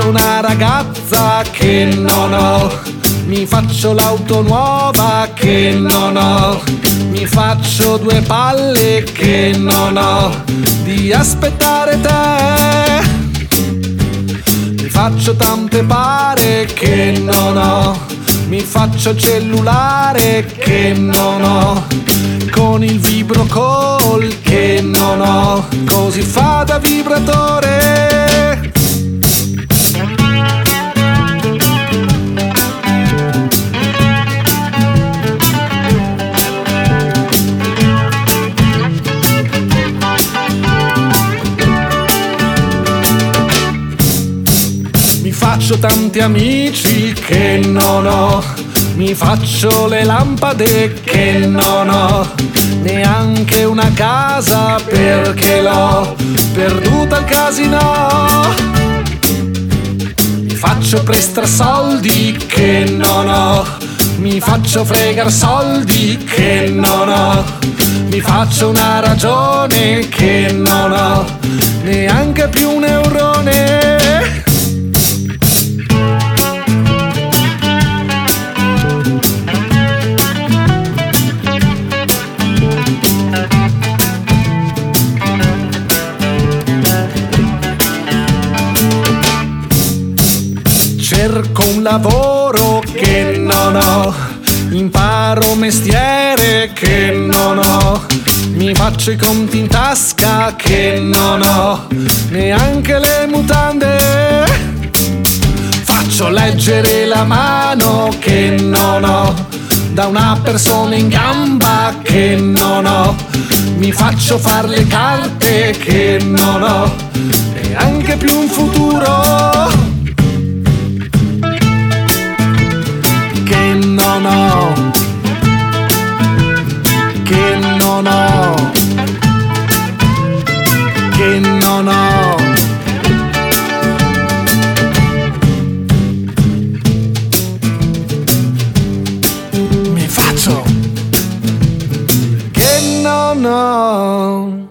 faccio una ragazza che non ho. Mi faccio l'auto nuova che non ho. Mi faccio due palle che non ho. Di aspettare te. Mi faccio tante pare che non ho. Mi faccio cellulare che non ho. Con il vibro call che non ho. Così fa da vibratore. Faccio tanti amici che non ho, mi faccio le lampade che non ho, neanche una casa perché l'ho perduta al casino. Mi faccio prestare soldi che non ho, mi faccio fregare soldi che non ho, mi faccio una ragione che non ho, neanche più un eurone. Cerco un lavoro che non ho, imparo un mestiere che non ho, mi faccio i conti in tasca che non ho, neanche le mutande. Faccio leggere la mano che non ho, da una persona in gamba che non ho, mi faccio far le carte che non ho, neanche più un futuro. che non ho. Mi faccio che non ho.